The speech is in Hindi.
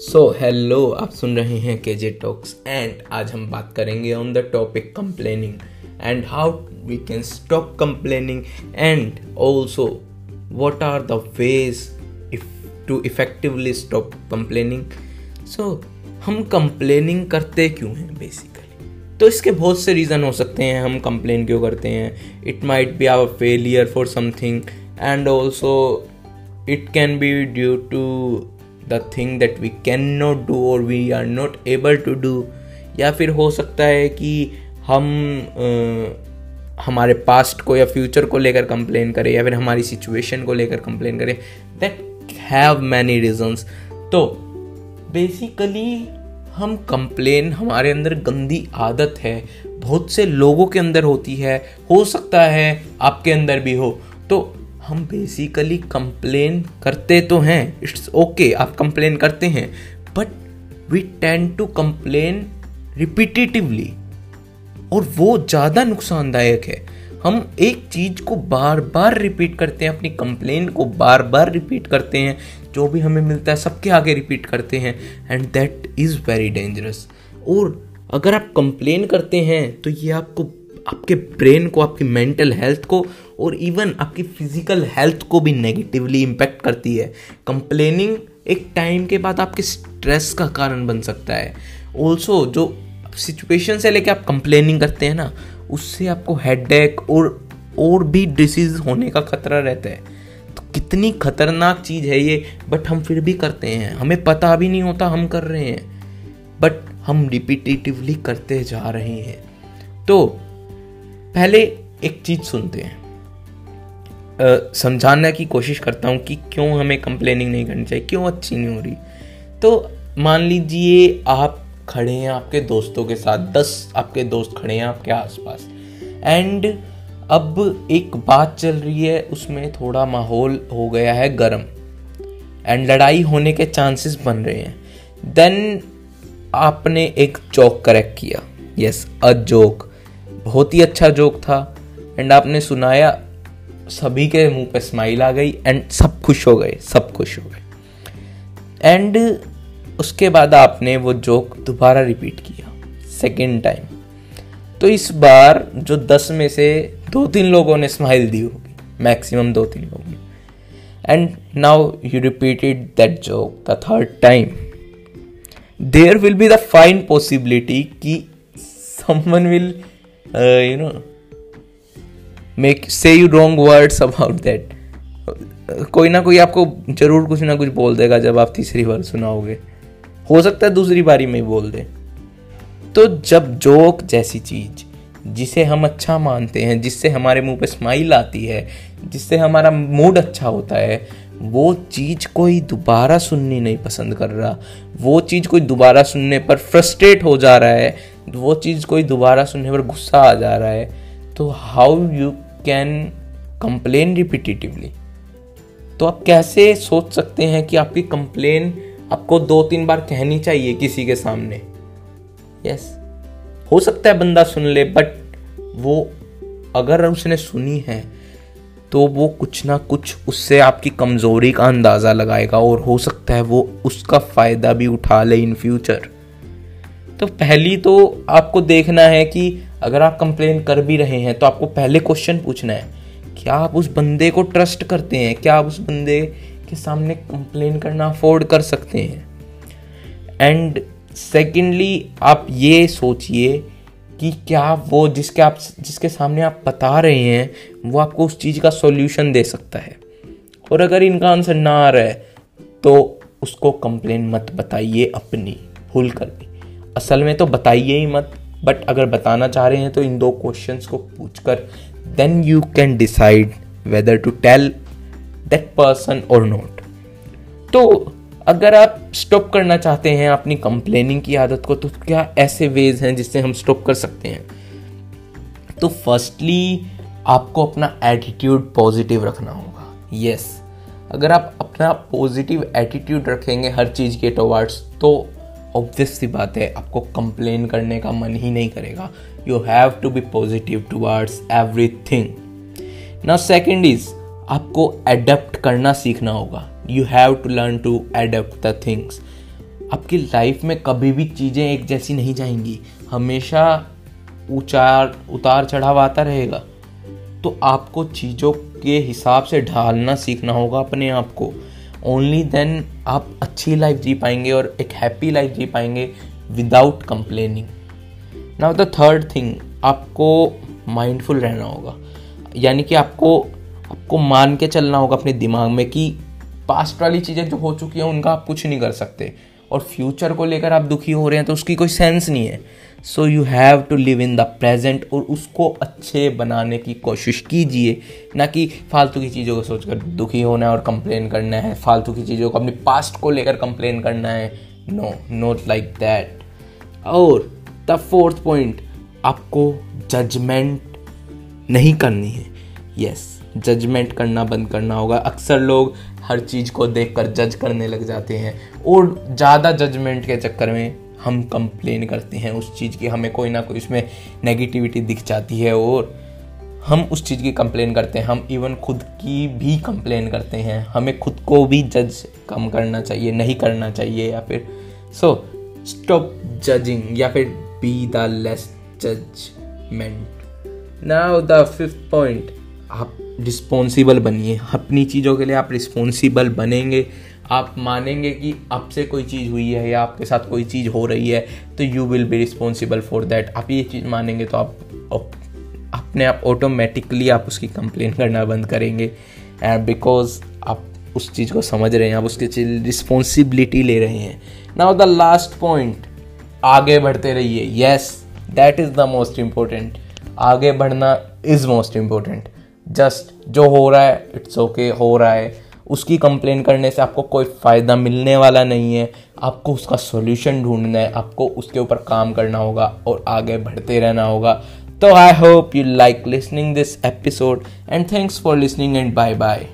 सो हेलो आप सुन रहे हैं के जे टॉक्स एंड आज हम बात करेंगे on the topic complaining and how we can stop complaining and also what are the ways to effectively stop complaining so हम कंप्लेनिंग करते क्यों हैं बेसिकली तो इसके बहुत से रीज़न हो सकते हैं, हम कंप्लेन क्यों करते हैं? It might be our failure for something and also it can be due to the thing that we can not do और we are not able to do या फिर हो सकता है कि हम आ, हमारे पास्ट को या फ्यूचर को लेकर कंप्लेन करें या फिर हमारी सिचुएशन को लेकर कंप्लेन करें। दैट हैव मैनी रीजन्स तो बेसिकली हम कंप्लेन हमारे अंदर गंदी आदत है। बहुत से लोगों के अंदर होती है। हो सकता है आपके अंदर भी हो। तो हम बेसिकली कंप्लेन करते तो हैं इट्स ओके okay, आप कंप्लेन करते हैं but we tend to complain repetitively और वो ज़्यादा नुकसानदायक है। हम एक चीज़ को बार बार रिपीट करते हैं अपनी कंप्लेन को बार बार रिपीट करते हैं जो भी हमें मिलता है सबके आगे रिपीट करते हैं and that is very dangerous और अगर आप कंप्लेन करते हैं तो ये आपको आपके ब्रेन को, आपकी मेंटल हेल्थ को और इवन आपकी फ़िज़िकल हेल्थ को भी नेगेटिवली इम्पेक्ट करती है। कंप्लेनिंग एक टाइम के बाद आपके स्ट्रेस का कारण बन सकता है। ऑल्सो जो सिचुएशन से लेके आप कंप्लेनिंग करते हैं ना, उससे आपको हेडेक और और भी डिसीज होने का खतरा रहता है। तो कितनी खतरनाक चीज़ है ये बट हम फिर भी करते हैं। हमें पता भी नहीं होता हम कर रहे हैं बट हम रिपीटेटिवली करते जा रहे हैं। तो पहले एक चीज़ सुनते हैं। समझाने की कोशिश करता हूँ कि क्यों हमें कंप्लेनिंग नहीं करनी चाहिए, क्यों अच्छी नहीं हो रही। तो मान लीजिए आप खड़े हैं आपके दोस्तों के साथ, दस आपके दोस्त खड़े हैं आपके आसपास एंड अब एक बात चल रही है, उसमें थोड़ा माहौल हो गया है गर्म एंड लड़ाई होने के चांसेस बन रहे हैं। देन आपने एक जोक करेक्ट किया। यस अ जोक बहुत ही अच्छा जोक था एंड आपने सुनाया, सभी के मुँह पे स्माइल आ गई एंड सब खुश हो गए, सब खुश हो गए। एंड उसके बाद आपने वो जोक दोबारा रिपीट किया सेकेंड टाइम तो इस बार जो दस में से दो तीन लोगों ने स्माइल दी होगी मैक्सिमम दो तीन लोगों ने। And now you repeated that joke the third time there will be the fine possibility कि someone will you know make say you wrong words about that कोई ना कोई आपको ज़रूर कुछ ना कुछ बोल देगा जब आप तीसरी बार सुनाओगे। हो सकता है दूसरी बारी में बोल दे। तो जब जोक जैसी चीज़, जिसे हम अच्छा मानते हैं, जिससे हमारे मुँह पे स्माइल आती है, जिससे हमारा मूड अच्छा होता है, वो चीज़ कोई दोबारा सुननी नहीं पसंद कर रहा। वो चीज़ कोई दोबारा सुनने पर फ्रस्ट्रेट हो जा रहा है वो चीज़ कोई दोबारा सुनने पर गुस्सा आ जा रहा है तो how you can complain repetitively तो आप कैसे सोच सकते हैं कि आपकी कंप्लेन आपको दो तीन बार कहनी चाहिए किसी के सामने? Yes yes. हो सकता है बंदा सुन ले बट वो अगर उसने सुनी है तो वो कुछ ना कुछ उससे आपकी कमज़ोरी का अंदाज़ा लगाएगा और हो सकता है वो उसका फ़ायदा भी उठा ले इन फ्यूचर तो पहली तो आपको देखना है कि अगर आप कंप्लेन कर भी रहे हैं तो आपको पहले क्वेश्चन पूछना है, क्या आप उस बंदे को ट्रस्ट करते हैं? क्या आप उस बंदे के सामने कंप्लेन करना अफोर्ड कर सकते हैं? एंड सेकेंडली आप ये सोचिए कि क्या वो जिसके आप, जिसके सामने आप बता रहे हैं, वो आपको उस चीज़ का सॉल्यूशन दे सकता है। और अगर इनका आंसर ना आ रहा है तो उसको कंप्लेन मत बताइए अपनी, भूल कर भी। असल में तो बताइए ही मत बट अगर बताना चाह रहे हैं तो इन दो क्वेश्चंस को पूछकर then you can decide whether to tell that person और नॉट तो अगर आप स्टॉप करना चाहते हैं अपनी कंप्लेनिंग की आदत को तो क्या ऐसे वेज हैं जिससे हम स्टॉप कर सकते हैं? तो फर्स्टली आपको अपना एटीट्यूड पॉजिटिव रखना होगा। Yes yes. अगर आप अपना पॉजिटिव एटीट्यूड रखेंगे हर चीज़ के टुवर्ड्स तो ऑब्वियस सी बात है, आपको कंप्लेन करने का मन ही नहीं करेगा। You have to be positive towards everything ना सेकेंड इज़ आपको एडेप्ट करना सीखना होगा। You have to learn to adapt things आपकी लाइफ में कभी भी चीज़ें एक जैसी नहीं जाएँगी। हमेशा उचार, उतार चढ़ाव आता रहेगा। तो आपको चीज़ों के हिसाब से ढालना सीखना होगा अपने आप को। ओनली देन आप अच्छी लाइफ जी पाएँगे और एक हैप्पी लाइफ जी पाएँगे without complaining now the third thing आपको माइंडफुल रहना होगा। यानी कि आपको आपको मान के चलना होगा अपने दिमाग में कि पास्ट वाली चीज़ें जो हो चुकी हैं उनका आप कुछ नहीं कर सकते। और फ्यूचर को लेकर आप दुखी हो रहे हैं तो उसकी कोई सेंस नहीं है। So you have to live in the present और उसको अच्छे बनाने की कोशिश कीजिए। ना कि फालतू की चीज़ों को सोचकर दुखी होना है और कंप्लेन करना है, फालतू की चीज़ों को अपनी पास्ट को लेकर कंप्लेन करना है। नो नोट लाइक दैट और द फोर्थ पॉइंट आपको जजमेंट नहीं करनी है। यस जजमेंट करना बंद करना होगा। अक्सर लोग हर चीज़ को देखकर जज करने लग जाते हैं। और ज़्यादा जजमेंट के चक्कर में हम कंप्लेन करते हैं उस चीज़ की। हमें कोई ना कोई उसमें नेगेटिविटी दिख जाती है और हम उस चीज़ की कंप्लेन करते हैं। हम इवन खुद की भी कंप्लेन करते हैं। हमें खुद को भी जज कम करना चाहिए, नहीं करना चाहिए या फिर सो स्टॉप जजिंग या फिर be the less judgment now the fifth point आप रिस्पॉन्सिबल बनिए। अपनी चीज़ों के लिए आप रिस्पॉन्सिबल बनेंगे। आप मानेंगे कि आपसे कोई चीज़ हुई है या आपके साथ कोई चीज़ हो रही है तो you will be responsible for that आप ये चीज़ मानेंगे तो आप अपने आप ऑटोमेटिकली आप उसकी कंप्लेन करना बंद करेंगे। एंड बिकॉज़ आप उस चीज़ को समझ रहे हैं, आप उसके रिस्पॉन्सिबिलिटी ले रहे हैं। नाउ द लास्ट पॉइंट आगे बढ़ते रहिए। Yes that is the most important आगे बढ़ना इज़ मोस्ट इम्पोर्टेंट जस्ट जो हो रहा है इट्स ओके okay, हो रहा है। उसकी कंप्लेन करने से आपको कोई फ़ायदा मिलने वाला नहीं है। आपको उसका सोल्यूशन ढूंढना है आपको उसके ऊपर काम करना होगा और आगे बढ़ते रहना होगा। तो I hope you like listening this episode and thanks for listening and bye bye